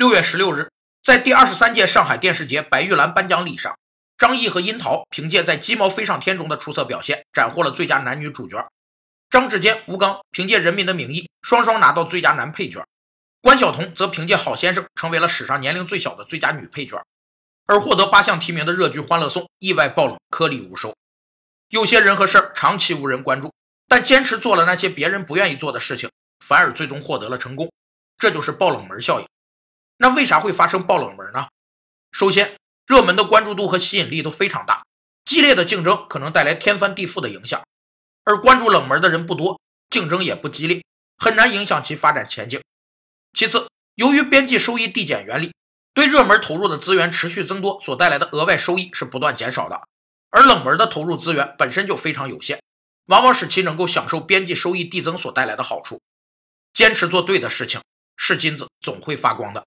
六月十六日，在第二十三届上海电视节白玉兰颁奖礼上，张译和殷桃凭借在《鸡毛飞上天》中的出色表现，斩获了最佳男女主角。张志坚、吴刚凭借《人民的名义》双双拿到最佳男配角，关晓彤则凭借《好先生》成为了史上年龄最小的最佳女配角。而获得八项提名的热剧《欢乐颂》意外爆冷，颗粒无收。有些人和事儿长期无人关注，但坚持做了那些别人不愿意做的事情，反而最终获得了成功。这就是爆冷门效应。那为啥会发生爆冷门呢？首先，热门的关注度和吸引力都非常大，激烈的竞争可能带来天翻地覆的影响。而关注冷门的人不多，竞争也不激烈，很难影响其发展前景。其次，由于边际收益递减原理。对热门投入的资源持续增多所带来的额外收益是不断减少的，而冷门的投入资源本身就非常有限，往往使其能够享受边际收益递增所带来的好处。坚持做对的事情，是金子总会发光的。